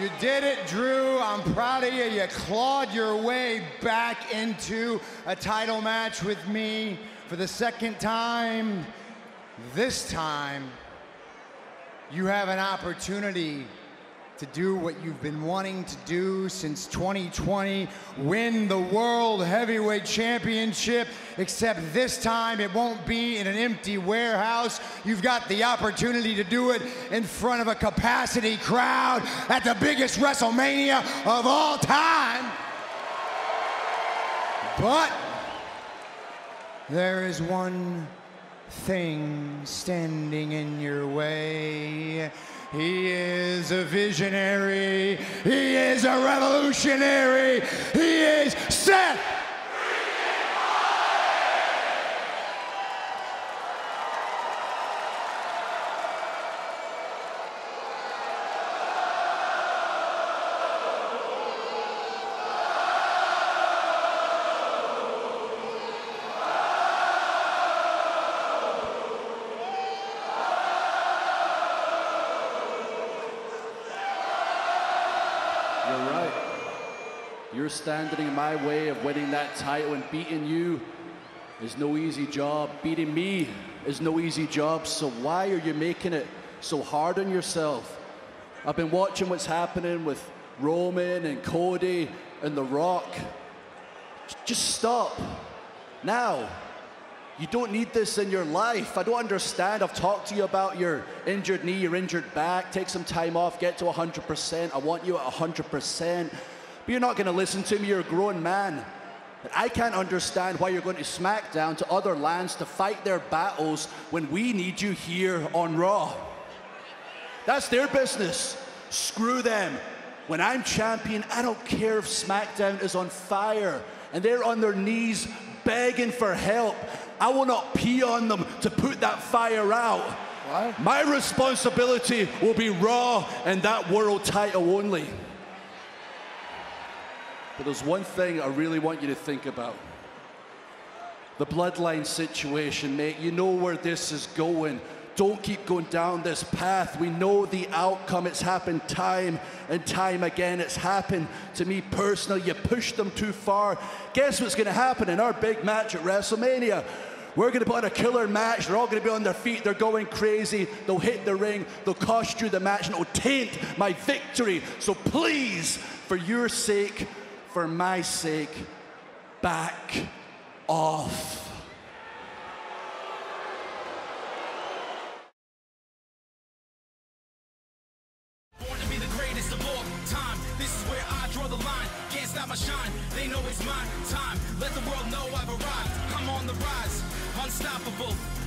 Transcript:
You did it, Drew. I'm proud of you. You clawed your way back into a title match with me for the second time. This time, you have an opportunity to do what you've been wanting to do since 2020 win the World Heavyweight Championship. Except this time it won't be in an empty warehouse. You've got the opportunity to do it in front of a capacity crowd at the biggest WrestleMania of all time. But there is one thing standing in your way. He is a visionary. He is a revolutionary. He is Seth. You're right. You're standing in my way of winning that title and beating you is no easy job. Beating me is no easy job. So why are you making it so hard on yourself? I've been watching what's happening with Roman and Cody and The Rock. Just stop. Now. You don't need this in your life. I don't understand. I've talked to you about your injured knee, your injured back. Take some time off, get to 100%. I want you at 100%. But you're not going to listen to me. You're a grown man. I can't understand why you're going to SmackDown to other lands to fight their battles when we need you here on Raw. That's their business. Screw them. When I'm champion, I don't care if SmackDown is on fire and they're on their knees begging for help. I will not pee on them to put that fire out. What? My responsibility will be Raw and that world title only. But there's one thing I really want you to think about. The bloodline situation, mate. You know where this is going. Don't keep going down this path. We know the outcome. It's happened time and time again. It's happened to me personally. You pushed them too far. Guess what's going to happen in our big match at WrestleMania? We're going to put on a killer match. They're all going to be on their feet. They're going crazy. They'll hit the ring. They'll cost you the match and it'll taint my victory. So please, for your sake, for my sake, back off. To be the all time. This is where I draw the line. Can't stop my shine. They know it's my time. Let the world know I've arrived. I'm on the rise. Unstoppable.